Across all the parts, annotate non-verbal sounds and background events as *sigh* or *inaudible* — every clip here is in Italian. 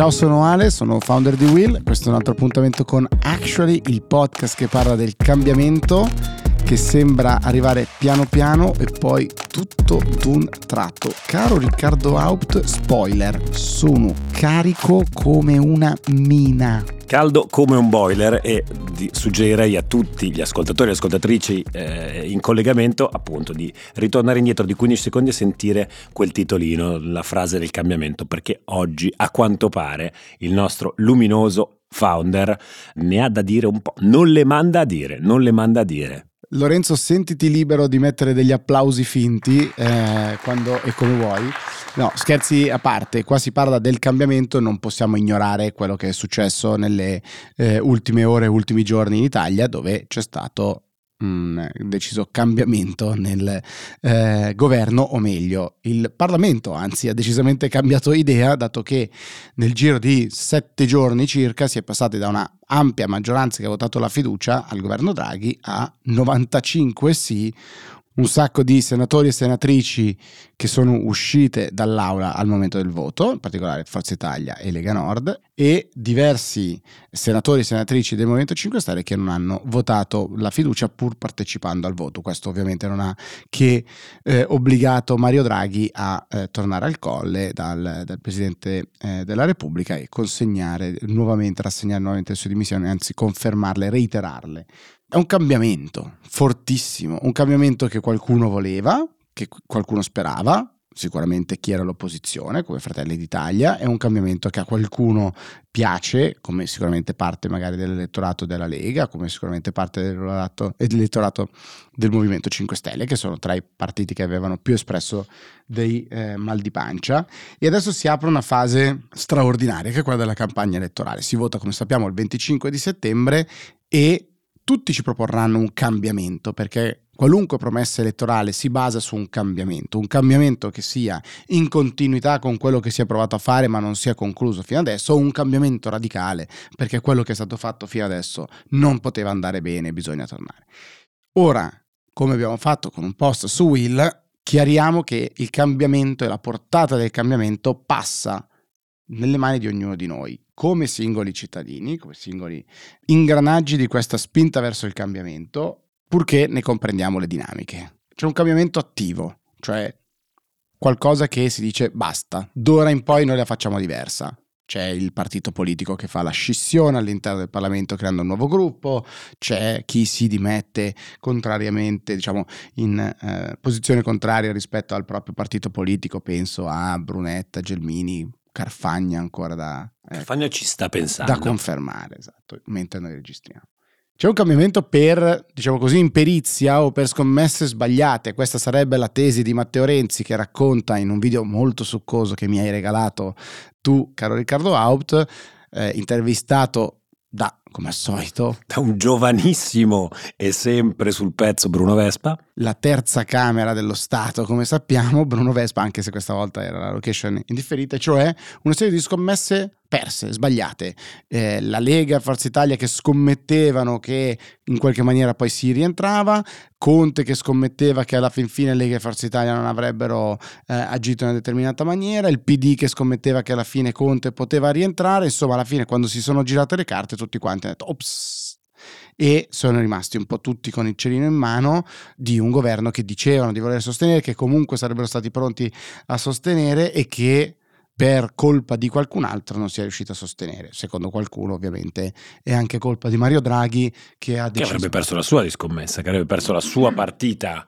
Ciao, sono Ale, sono founder di Will. Questo è un altro appuntamento con Actually, il podcast che parla del cambiamento che sembra arrivare piano piano e poi tutto d'un tratto. Caro Riccardo Haupt, spoiler, sono carico come una mina caldo come un boiler e suggerirei a tutti gli ascoltatori e ascoltatrici eh, in collegamento appunto di ritornare indietro di 15 secondi e sentire quel titolino, la frase del cambiamento, perché oggi a quanto pare il nostro luminoso founder ne ha da dire un po', non le manda a dire, non le manda a dire. Lorenzo, sentiti libero di mettere degli applausi finti eh, quando e come vuoi. No, scherzi a parte, qua si parla del cambiamento non possiamo ignorare quello che è successo nelle eh, ultime ore, ultimi giorni in Italia, dove c'è stato un deciso cambiamento nel eh, governo, o meglio, il Parlamento, anzi ha decisamente cambiato idea, dato che nel giro di sette giorni circa si è passati da una ampia maggioranza che ha votato la fiducia al governo Draghi a 95 sì, un sacco di senatori e senatrici che sono uscite dall'aula al momento del voto, in particolare Forza Italia e Lega Nord, e diversi senatori e senatrici del Movimento 5 Stelle che non hanno votato la fiducia pur partecipando al voto. Questo ovviamente non ha che eh, obbligato Mario Draghi a eh, tornare al colle dal, dal Presidente eh, della Repubblica e consegnare nuovamente, rassegnare nuovamente le sue dimissioni, anzi confermarle, reiterarle è un cambiamento fortissimo, un cambiamento che qualcuno voleva, che qualcuno sperava, sicuramente chi era all'opposizione, come Fratelli d'Italia, è un cambiamento che a qualcuno piace, come sicuramente parte magari dell'elettorato della Lega, come sicuramente parte dell'elettorato, dell'elettorato del Movimento 5 Stelle, che sono tra i partiti che avevano più espresso dei eh, mal di pancia. E adesso si apre una fase straordinaria, che è quella della campagna elettorale. Si vota, come sappiamo, il 25 di settembre e tutti ci proporranno un cambiamento perché qualunque promessa elettorale si basa su un cambiamento, un cambiamento che sia in continuità con quello che si è provato a fare ma non sia concluso fino adesso, o un cambiamento radicale perché quello che è stato fatto fino adesso non poteva andare bene, bisogna tornare. Ora, come abbiamo fatto con un post su Will, chiariamo che il cambiamento e la portata del cambiamento passa nelle mani di ognuno di noi, come singoli cittadini, come singoli ingranaggi di questa spinta verso il cambiamento, purché ne comprendiamo le dinamiche. C'è un cambiamento attivo, cioè qualcosa che si dice basta, d'ora in poi noi la facciamo diversa. C'è il partito politico che fa la scissione all'interno del Parlamento creando un nuovo gruppo, c'è chi si dimette contrariamente, diciamo, in eh, posizione contraria rispetto al proprio partito politico, penso a Brunetta, Gelmini, Carfagna ancora da... Eh, Carfagna ci sta pensando. Da confermare, esatto, mentre noi registriamo. C'è un cambiamento per, diciamo così, imperizia o per scommesse sbagliate. Questa sarebbe la tesi di Matteo Renzi che racconta in un video molto succoso che mi hai regalato tu, caro Riccardo Haupt, eh, intervistato da, come al solito, da un giovanissimo e sempre sul pezzo Bruno Vespa. La terza Camera dello Stato, come sappiamo, Bruno Vespa, anche se questa volta era la location indifferita, cioè una serie di scommesse perse, sbagliate. Eh, la Lega e Forza Italia che scommettevano che in qualche maniera poi si rientrava, Conte che scommetteva che alla fin fine Lega e Forza Italia non avrebbero eh, agito in una determinata maniera, il PD che scommetteva che alla fine Conte poteva rientrare, insomma alla fine quando si sono girate le carte tutti quanti hanno detto ops e sono rimasti un po' tutti con il cerino in mano di un governo che dicevano di voler sostenere, che comunque sarebbero stati pronti a sostenere e che per colpa di qualcun altro non si è riuscito a sostenere. Secondo qualcuno, ovviamente, è anche colpa di Mario Draghi che ha deciso. Che avrebbe perso la sua di scommessa, che avrebbe perso la sua partita.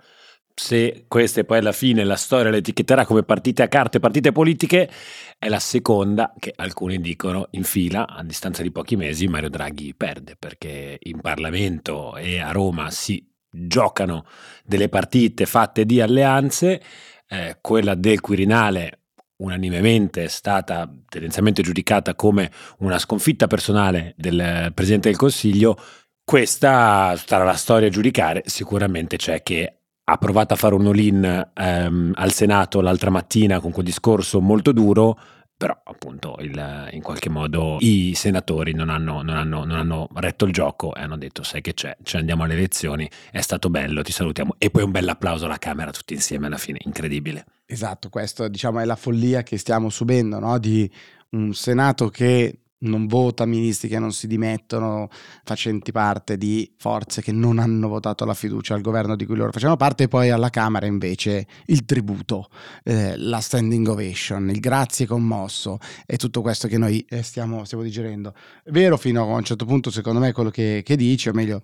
Se queste poi alla fine la storia le etichetterà come partite a carte, partite politiche, è la seconda che alcuni dicono in fila, a distanza di pochi mesi, Mario Draghi perde, perché in Parlamento e a Roma si giocano delle partite fatte di alleanze, eh, quella del Quirinale unanimemente è stata tendenzialmente giudicata come una sconfitta personale del Presidente del Consiglio, questa sarà la storia a giudicare, sicuramente c'è che ha provato a fare un all-in ehm, al Senato l'altra mattina con quel discorso molto duro, però appunto il, in qualche modo i senatori non hanno, non, hanno, non hanno, retto il gioco e hanno detto sai che c'è, ci andiamo alle elezioni, è stato bello, ti salutiamo e poi un bel applauso alla Camera tutti insieme alla fine, incredibile. Esatto, questo diciamo è la follia che stiamo subendo, no? di un Senato che non vota ministri che non si dimettono facenti parte di forze che non hanno votato la fiducia al governo di cui loro facevano parte e poi alla Camera invece il tributo, eh, la standing ovation, il grazie commosso e tutto questo che noi eh, stiamo, stiamo, digerendo. Vero fino a un certo punto secondo me quello che, che dice, o meglio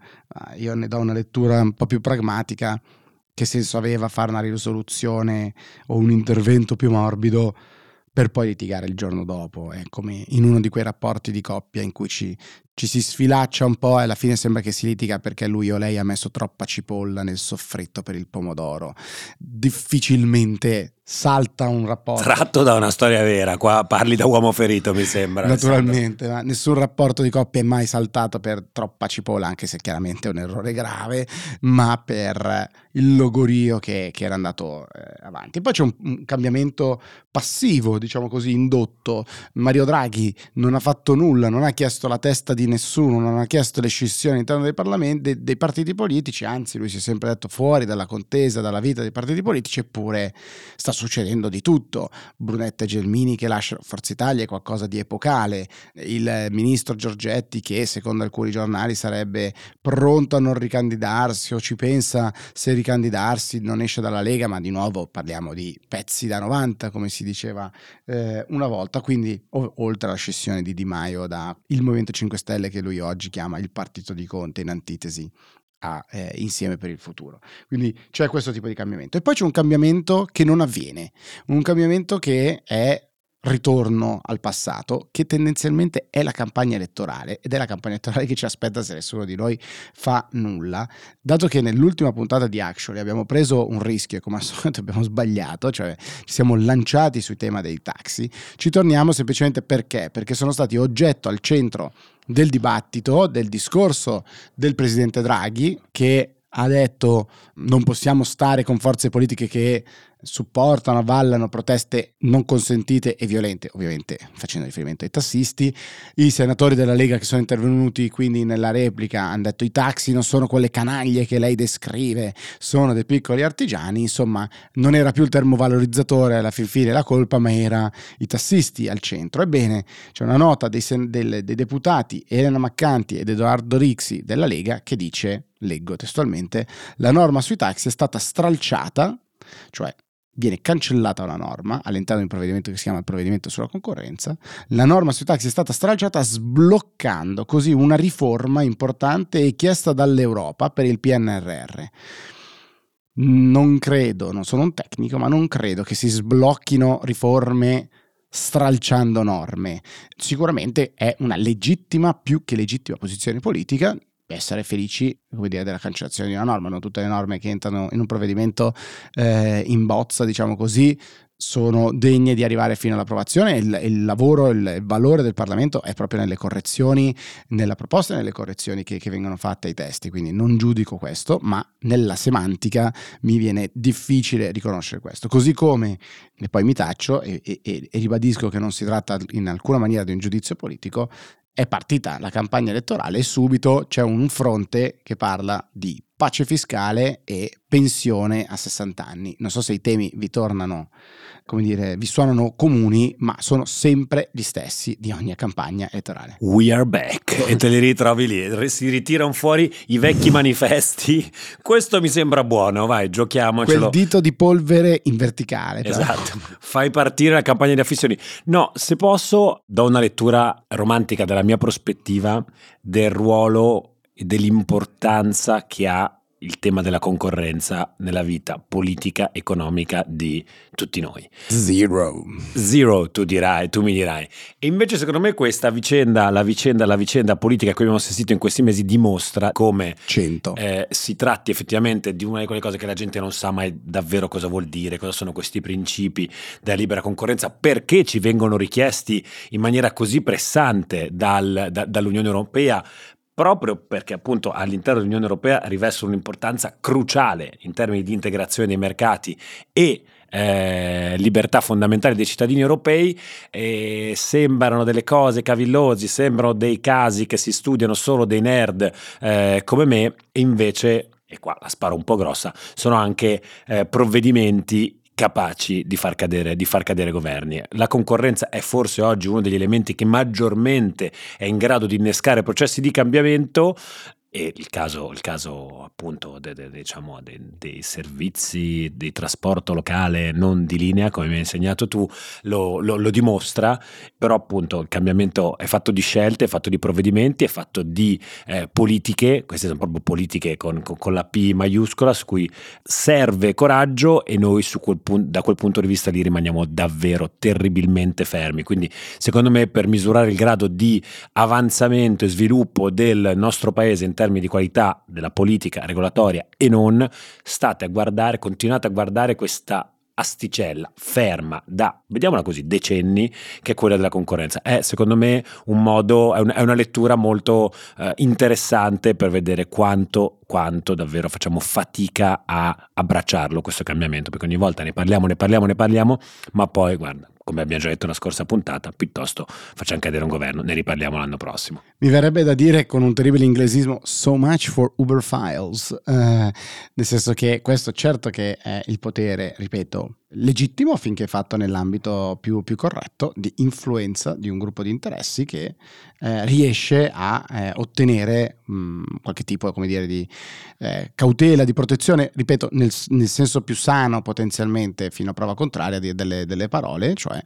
io ne do una lettura un po' più pragmatica, che senso aveva fare una risoluzione o un intervento più morbido per poi litigare il giorno dopo. È come in uno di quei rapporti di coppia in cui ci, ci si sfilaccia un po' e alla fine sembra che si litiga perché lui o lei ha messo troppa cipolla nel soffritto per il pomodoro. Difficilmente salta un rapporto. Tratto da una storia vera, qua parli da uomo ferito mi sembra. Naturalmente, ma nessun rapporto di coppia è mai saltato per troppa cipolla, anche se chiaramente è un errore grave, ma per il logorio che, che era andato eh, avanti. Poi c'è un, un, cambiamento passivo, diciamo così, indotto. Mario Draghi non ha fatto nulla, non ha chiesto la testa di nessuno, non ha chiesto le scissioni all'interno dei, parlamenti, dei partiti politici, anzi lui si è sempre detto fuori dalla contesa, dalla vita dei partiti politici, eppure sta succedendo di tutto. Brunetta Gelmini che lasciano Forza Italia è qualcosa di epocale. Il ministro Giorgetti che secondo alcuni giornali sarebbe pronto a non ricandidarsi o ci pensa se ricandidarsi non esce dalla Lega, ma di nuovo parliamo di pezzi da 90 come si diceva eh, una volta, quindi o- oltre alla scissione di Di Maio da il Movimento 5 Stelle che lui oggi chiama il partito di Conte in antitesi a eh, Insieme per il futuro. Quindi c'è questo tipo di cambiamento. E poi c'è un cambiamento che non avviene, un cambiamento che è ritorno al passato, che tendenzialmente è la campagna elettorale ed è la campagna elettorale che ci aspetta se nessuno di noi fa nulla, dato che nell'ultima puntata di Actually abbiamo preso un rischio e come al solito *laughs* abbiamo sbagliato, cioè ci siamo lanciati sul tema dei taxi, ci torniamo semplicemente perché? Perché sono stati oggetto al centro del dibattito, del discorso del presidente Draghi che ha detto non possiamo stare con forze politiche che supportano, avvallano proteste non consentite e violente, ovviamente facendo riferimento ai tassisti. I senatori della Lega che sono intervenuti quindi nella replica hanno detto i taxi non sono quelle canaglie che lei descrive, sono dei piccoli artigiani, insomma non era più il termovalorizzatore alla fin fine la colpa, ma era i tassisti al centro. Ebbene, c'è una nota dei, sen- dei, dei deputati Elena Maccanti ed Edoardo Rixi della Lega che dice, leggo testualmente, la norma sui taxi è stata stralciata, cioè viene cancellata una norma all'interno di un provvedimento che si chiama il provvedimento sulla concorrenza, la norma sui taxi è stata stralciata sbloccando così una riforma importante e chiesta dall'Europa per il PNRR. Non credo, non sono un tecnico, ma non credo che si sblocchino riforme stralciando norme. Sicuramente è una legittima, più che legittima posizione politica essere felici dire, della cancellazione di una norma, non tutte le norme che entrano in un provvedimento eh, in bozza, diciamo così, sono degne di arrivare fino all'approvazione. Il, il lavoro, il, il, valore del Parlamento è proprio nelle correzioni, nella proposta e nelle correzioni che, che, vengono fatte ai testi. Quindi non giudico questo, ma nella semantica mi viene difficile riconoscere questo. Così come, e poi mi taccio e, e, e ribadisco che non si tratta in alcuna maniera di un giudizio politico, è partita la campagna elettorale e subito c'è un fronte che parla di pace fiscale e pensione a 60 anni. Non so se i temi vi tornano, come dire, vi suonano comuni, ma sono sempre gli stessi di ogni campagna elettorale. We are back e te li ritrovi lì, si ritirano fuori i vecchi manifesti. Questo mi sembra buono, vai, giochiamocelo. Quel dito di polvere in verticale. Però. Esatto, fai partire la campagna di affissioni. No, se posso, do una lettura romantica dalla mia prospettiva del ruolo e dell'importanza che ha il tema della concorrenza nella vita politica, economica di tutti noi. Zero. Zero, tu dirai, tu mi dirai. E invece secondo me questa vicenda, la vicenda, la vicenda politica che abbiamo assistito in questi mesi dimostra come eh, si tratti effettivamente di una di quelle cose che la gente non sa mai davvero cosa vuol dire, cosa sono questi principi della libera concorrenza, perché ci vengono richiesti in maniera così pressante dal, da, dall'Unione Europea proprio perché appunto all'interno dell'Unione Europea rivestono un'importanza cruciale in termini di integrazione dei mercati e eh, libertà fondamentali dei cittadini europei e sembrano delle cose cavillosi, sembrano dei casi che si studiano solo dei nerd eh, come me e invece, e qua la sparo un po' grossa, sono anche eh, provvedimenti capaci di far, cadere, di far cadere governi. La concorrenza è forse oggi uno degli elementi che maggiormente è in grado di innescare processi di cambiamento e il caso, il caso appunto de, de, diciamo, de, dei servizi di trasporto locale non di linea, come mi hai insegnato tu, lo, lo, lo, dimostra, però appunto il cambiamento è fatto di scelte, è fatto di provvedimenti, è fatto di eh, politiche, queste sono proprio politiche con, con, con, la P maiuscola, su cui serve coraggio e noi quel punto, da quel punto di vista lì rimaniamo davvero terribilmente fermi. Quindi secondo me per misurare il grado di avanzamento e sviluppo del nostro paese in termini di qualità della politica regolatoria e non, state a guardare, continuate a guardare questa asticella ferma da, vediamola così, decenni, che è quella della concorrenza. È secondo me un modo, è, un, è una lettura molto eh, interessante per vedere quanto, quanto davvero facciamo fatica a abbracciarlo questo cambiamento, perché ogni volta ne parliamo, ne parliamo, ne parliamo, ma poi guarda, come abbiamo già detto nella scorsa puntata, piuttosto facciamo cadere un governo, ne riparliamo l'anno prossimo. Mi verrebbe da dire con un terribile inglesismo, so much for Uber Files, eh, nel senso che questo certo che è il potere, ripeto, legittimo finché fatto nell'ambito più, più, corretto di influenza di un gruppo di interessi che eh, riesce a eh, ottenere mh, qualche tipo dire, di eh, cautela, di protezione, ripeto, nel, nel, senso più sano potenzialmente fino a prova contraria di, delle, delle parole, cioè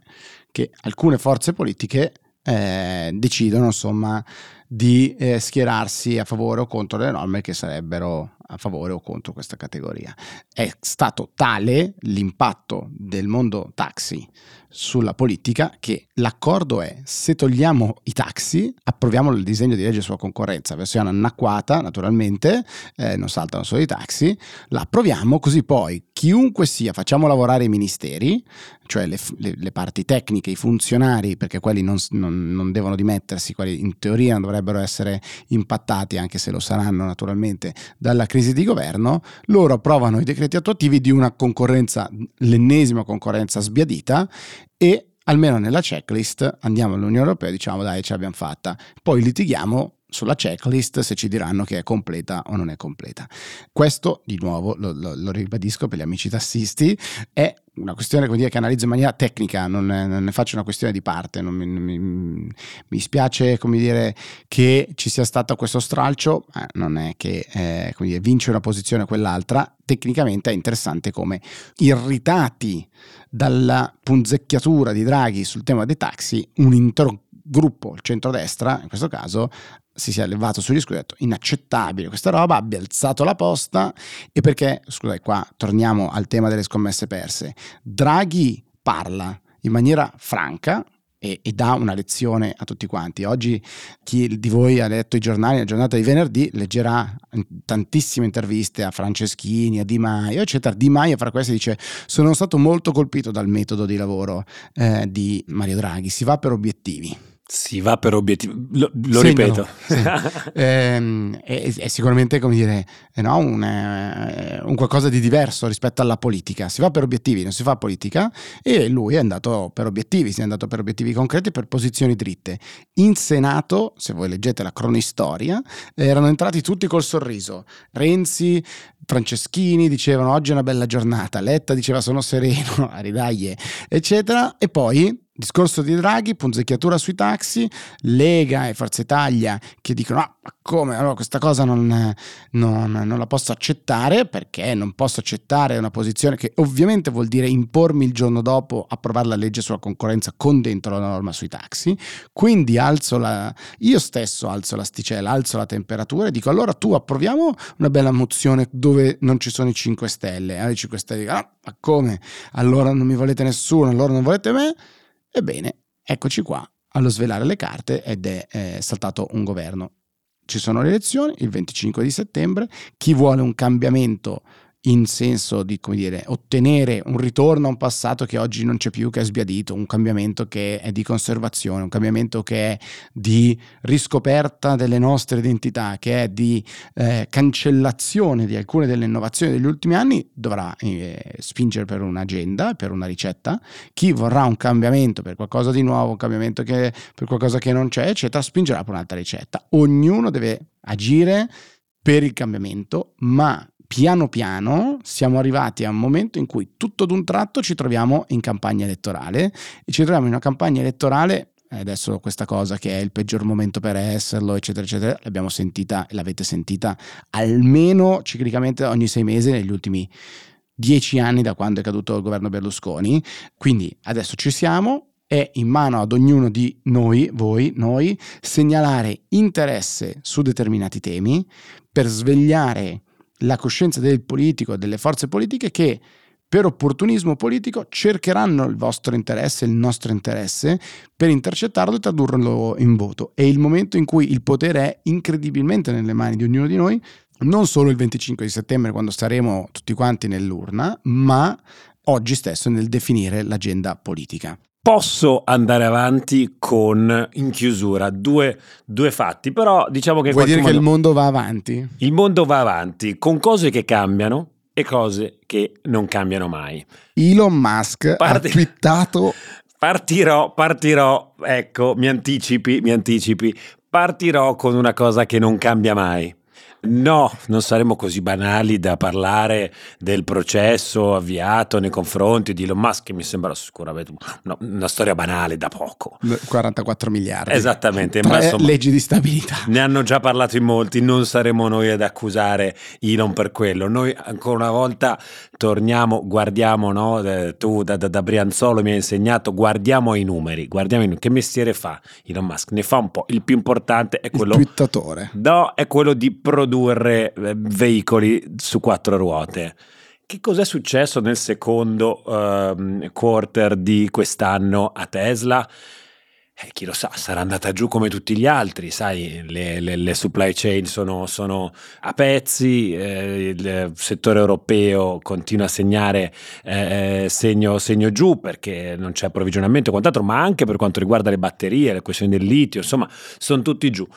che alcune forze politiche eh, decidono insomma di eh, schierarsi a favore o contro le norme che sarebbero a favore o contro questa categoria. È stato tale l'impatto del mondo taxi sulla politica che l'accordo è se togliamo i taxi approviamo il disegno di legge sulla concorrenza versione anacquata naturalmente eh, non saltano solo i taxi la approviamo così poi chiunque sia facciamo lavorare i ministeri cioè le, le, le parti tecniche i funzionari perché quelli non, non, non devono dimettersi quelli in teoria non dovrebbero essere impattati anche se lo saranno naturalmente dalla crisi di governo loro approvano i decreti attuativi di una concorrenza l'ennesima concorrenza sbiadita e almeno nella checklist andiamo all'Unione Europea e diciamo dai ce l'abbiamo fatta, poi litighiamo sulla checklist se ci diranno che è completa o non è completa. Questo, di nuovo, lo, lo, lo ribadisco per gli amici tassisti, è una questione dire, che analizzo in maniera tecnica, non, non, ne faccio una questione di parte. Non mi, mi, mi spiace dire, che ci sia stato questo stralcio, eh, non è che eh, dire, vince una posizione o quell'altra. Tecnicamente è interessante come irritati dalla punzecchiatura di Draghi sul tema dei taxi, un intero gruppo, il centrodestra, in questo caso, si sia levato sugli scudi e ha detto inaccettabile questa roba, abbia alzato la posta e perché, scusate qua torniamo al tema delle scommesse perse, Draghi parla in maniera franca e, e, dà una lezione a tutti quanti. Oggi chi di voi ha letto i giornali, la giornata di venerdì, leggerà tantissime interviste a Franceschini, a Di Maio, eccetera. Di Maio fra queste dice sono stato molto colpito dal metodo di lavoro eh, di Mario Draghi, si va per obiettivi si va per obiettivi, lo, lo ripeto. Sì. eh, è, è, sicuramente come dire, eh, no, un, eh, un, qualcosa di diverso rispetto alla politica. Si va per obiettivi, non si fa politica e lui è andato per obiettivi, si è andato per obiettivi concreti, per posizioni dritte. In Senato, se voi leggete la cronistoria, erano entrati tutti col sorriso. Renzi, Franceschini dicevano oggi è una bella giornata, Letta diceva sono sereno, *laughs* a ridaglie, eccetera, e poi Discorso di Draghi, punzecchiatura sui taxi, Lega e Forza Italia che dicono ah, ma come, allora questa cosa non, non, non, la posso accettare perché non posso accettare una posizione che ovviamente vuol dire impormi il giorno dopo approvare la legge sulla concorrenza con dentro la norma sui taxi, quindi alzo la, io stesso alzo l'asticella, alzo la temperatura e dico allora tu approviamo una bella mozione dove non ci sono i 5 Stelle, allora i 5 Stelle dicono ah, ma come, allora non mi volete nessuno, allora non volete me? Ebbene, eccoci qua allo svelare le carte ed è, è saltato un governo. Ci sono le elezioni il 25 di settembre, chi vuole un cambiamento in senso di come dire, ottenere un ritorno a un passato che oggi non c'è più, che è sbiadito, un cambiamento che è di conservazione, un cambiamento che è di riscoperta delle nostre identità, che è di eh, cancellazione di alcune delle innovazioni degli ultimi anni, dovrà eh, spingere per un'agenda, per una ricetta. Chi vorrà un cambiamento per qualcosa di nuovo, un cambiamento che, per qualcosa che non c'è, eccetera, spingerà per un'altra ricetta. Ognuno deve agire per il cambiamento, ma piano piano siamo arrivati a un momento in cui tutto d'un tratto ci troviamo in campagna elettorale e ci troviamo in una campagna elettorale adesso questa cosa che è il peggior momento per esserlo, eccetera, eccetera, l'abbiamo sentita e l'avete sentita almeno ciclicamente ogni sei mesi negli ultimi dieci anni da quando è caduto il governo Berlusconi. Quindi adesso ci siamo, è in mano ad ognuno di noi, voi, noi, segnalare interesse su determinati temi per svegliare la coscienza del politico, delle forze politiche che per opportunismo politico cercheranno il vostro interesse, il nostro interesse, per intercettarlo e tradurlo in voto. È il momento in cui il potere è incredibilmente nelle mani di ognuno di noi, non solo il 25 di settembre quando staremo tutti quanti nell'urna, ma oggi stesso nel definire l'agenda politica. Posso andare avanti con in chiusura due, due fatti, però diciamo che... Vuoi dire modo, che il mondo va avanti? Il mondo va avanti con cose che cambiano, e cose che non cambiano mai. Elon Musk Parti- ha twittato *laughs* Partirò, partirò, ecco, mi anticipi, mi anticipi, partirò con una cosa che non cambia mai. No, non saremo così banali da parlare del processo avviato nei confronti di Elon Musk, che mi sembra sicuramente una, una storia banale da poco. 44 miliardi. Esattamente. Tre ma insomma, leggi di stabilità. Ne hanno già parlato in molti, non saremo noi ad accusare Elon per quello. Noi ancora una volta torniamo, guardiamo, no? Eh, tu da, da, da, Brianzolo mi hai insegnato, guardiamo i numeri, guardiamo i numeri. Che mestiere fa Elon Musk? Ne fa un po'. Il più importante è quello... No, è quello di produrre eh, veicoli su quattro ruote. Che cos'è successo nel secondo uh, quarter di quest'anno a Tesla? Eh, chi lo sa, sarà andata giù come tutti gli altri, sai, le, le, le supply chain sono, sono a pezzi, eh, il settore europeo continua a segnare eh, segno, segno, giù perché non c'è approvvigionamento e quant'altro, ma anche per quanto riguarda le batterie, le questioni del litio, insomma, sono tutti giù.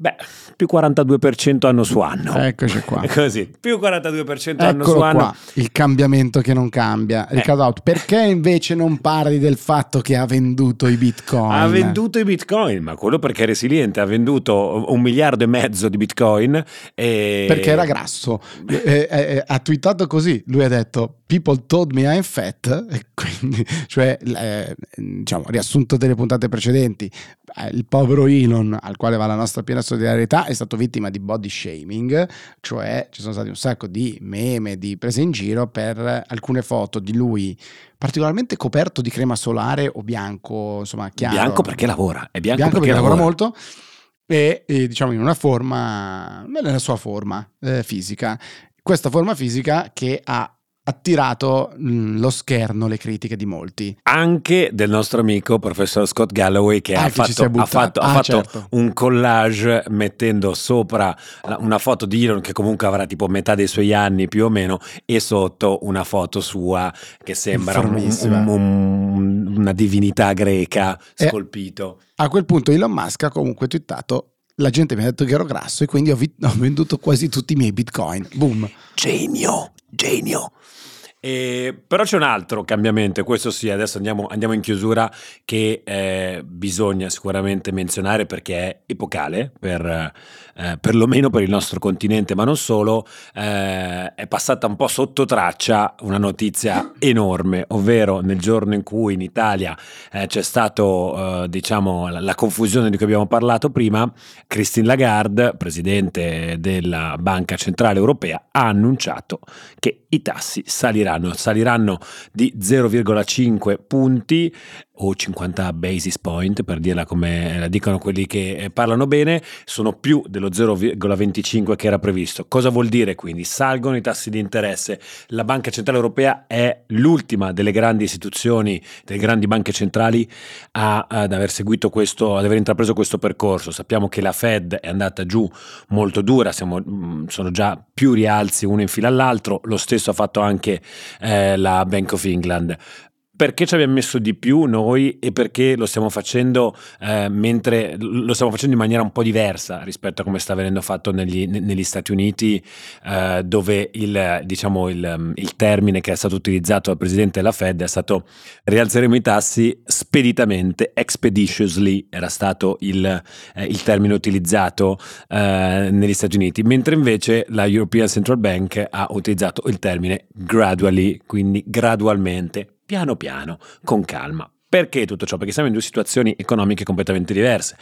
Beh, più 42% anno su anno. Eccoci qua. *laughs* Così, più 42% Eccolo anno su qua, anno. Il cambiamento che non cambia. Riccardo eh. perché invece non parli del fatto che ha venduto i bitcoin? Ha venduto i bitcoin, ma quello perché è resiliente, ha venduto un miliardo e mezzo di bitcoin. E... Perché era grasso. *laughs* Eh, eh, eh, ha twittato così, lui ha detto People told me I'm fat, quindi, *laughs* cioè eh, diciamo, riassunto delle puntate precedenti, eh, il povero Elon al quale va la nostra piena solidarietà è stato vittima di body shaming, cioè ci sono stati un sacco di meme, di prese in giro per alcune foto di lui particolarmente coperto di crema solare o bianco, insomma chiaro. Bianco perché lavora, è bianco, bianco perché, perché lavora molto e, e, diciamo in una forma, nella sua forma eh, fisica. Questa forma fisica che ha attirato mm, lo scherno, le critiche di molti. Anche del nostro amico professor Scott Galloway che, ah, ha, fatto, ha, fatto, ah, ha fatto certo. un collage mettendo sopra una foto di Elon che comunque avrà tipo metà dei suoi anni più o meno e sotto una foto sua che sembra un, un, un, una divinità greca scolpito. E a quel punto Elon Musk ha comunque twittato la gente mi ha detto che ero grasso e quindi ho, vi- ho venduto quasi tutti i miei bitcoin. Boom. Genio, genio. E, però c'è un altro cambiamento, questo sì, adesso andiamo, andiamo in chiusura, che eh, bisogna sicuramente menzionare perché è epocale, per, eh, perlomeno per il nostro continente, ma non solo, eh, è passata un po' sotto traccia una notizia enorme, ovvero nel giorno in cui in Italia eh, c'è stata eh, diciamo, la, la, confusione di cui abbiamo parlato prima, Christine Lagarde, presidente della Banca Centrale Europea, ha annunciato che i tassi saliranno saliranno, saliranno di 0,5 punti o 50 basis point per dirla come la dicono quelli che eh, parlano bene, sono più dello 0,25 che era previsto. Cosa vuol dire quindi? Salgono i tassi di interesse. La Banca Centrale Europea è l'ultima delle grandi istituzioni, delle grandi banche centrali a, ad aver seguito questo, ad aver intrapreso questo percorso. Sappiamo che la Fed è andata giù molto dura, siamo, mm, sono già più rialzi uno in fila all'altro, lo stesso ha fatto anche eh, la Bank of England perché ci abbiamo messo di più noi e perché lo stiamo facendo eh, mentre lo stiamo facendo in maniera un po' diversa rispetto a come sta venendo fatto negli, negli Stati Uniti, eh, dove il, diciamo, il, il, termine che è stato utilizzato dal presidente della Fed è stato rialzeremo i tassi speditamente, expeditiously era stato il, eh, il termine utilizzato eh, negli Stati Uniti, mentre invece la European Central Bank ha utilizzato il termine gradually, quindi gradualmente piano piano, con calma. Perché tutto ciò? Perché siamo in due situazioni economiche completamente diverse.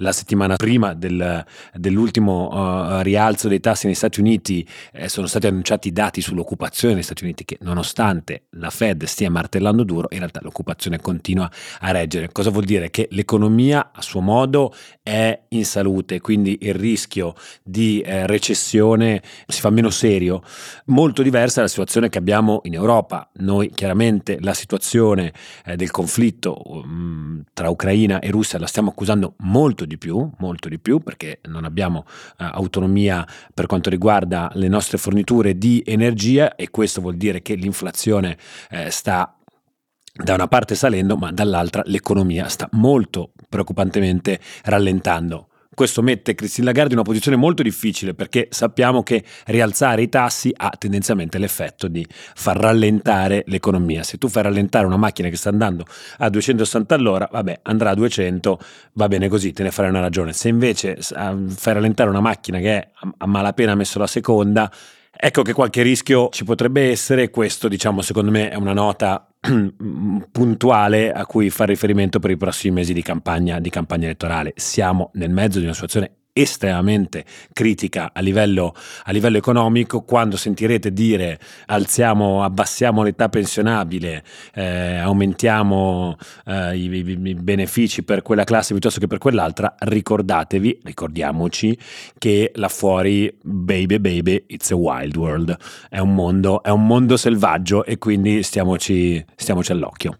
La settimana prima del, dell'ultimo uh, rialzo dei tassi negli Stati Uniti eh, sono stati annunciati dati sull'occupazione negli Stati Uniti che nonostante la Fed stia martellando duro, in realtà l'occupazione continua a reggere. Cosa vuol dire? Che l'economia a suo modo è in salute, quindi il rischio di eh, recessione si fa meno serio. Molto diversa dalla situazione che abbiamo in Europa. Noi chiaramente la situazione eh, del conflitto conflitto um, tra Ucraina e Russia la stiamo accusando molto di più, molto di più perché non abbiamo uh, autonomia per quanto riguarda le nostre forniture di energia e questo vuol dire che l'inflazione eh, sta da una parte salendo, ma dall'altra l'economia sta molto preoccupantemente rallentando. Questo mette Christine Lagarde in una posizione molto difficile perché sappiamo che rialzare i tassi ha tendenzialmente l'effetto di far rallentare l'economia. Se tu fai rallentare una macchina che sta andando a 260 all'ora, vabbè, andrà a 200, va bene così, te ne farai una ragione. Se invece fai rallentare una macchina che è a malapena messo la seconda, Ecco che qualche rischio ci potrebbe essere, questo diciamo secondo me è una nota *clears throat* puntuale a cui fare riferimento per i prossimi mesi di campagna, di campagna elettorale. Siamo nel mezzo di una situazione estremamente critica a livello, a livello, economico, quando sentirete dire alziamo, abbassiamo l'età pensionabile, eh, aumentiamo eh, i, i, i, benefici per quella classe piuttosto che per quell'altra, ricordatevi, ricordiamoci che là fuori, baby baby, it's a wild world, è un mondo, è un mondo selvaggio e quindi stiamoci, stiamoci all'occhio.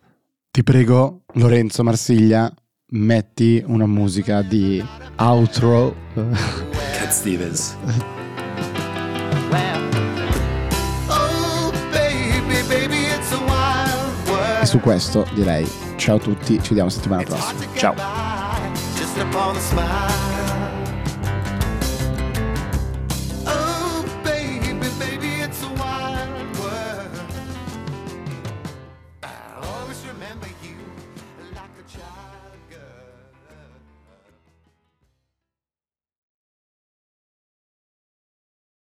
Ti prego, Lorenzo Marsiglia, metti una musica di outro. Cat Stevens. E su questo direi ciao a tutti, ci vediamo settimana prossima. Ciao.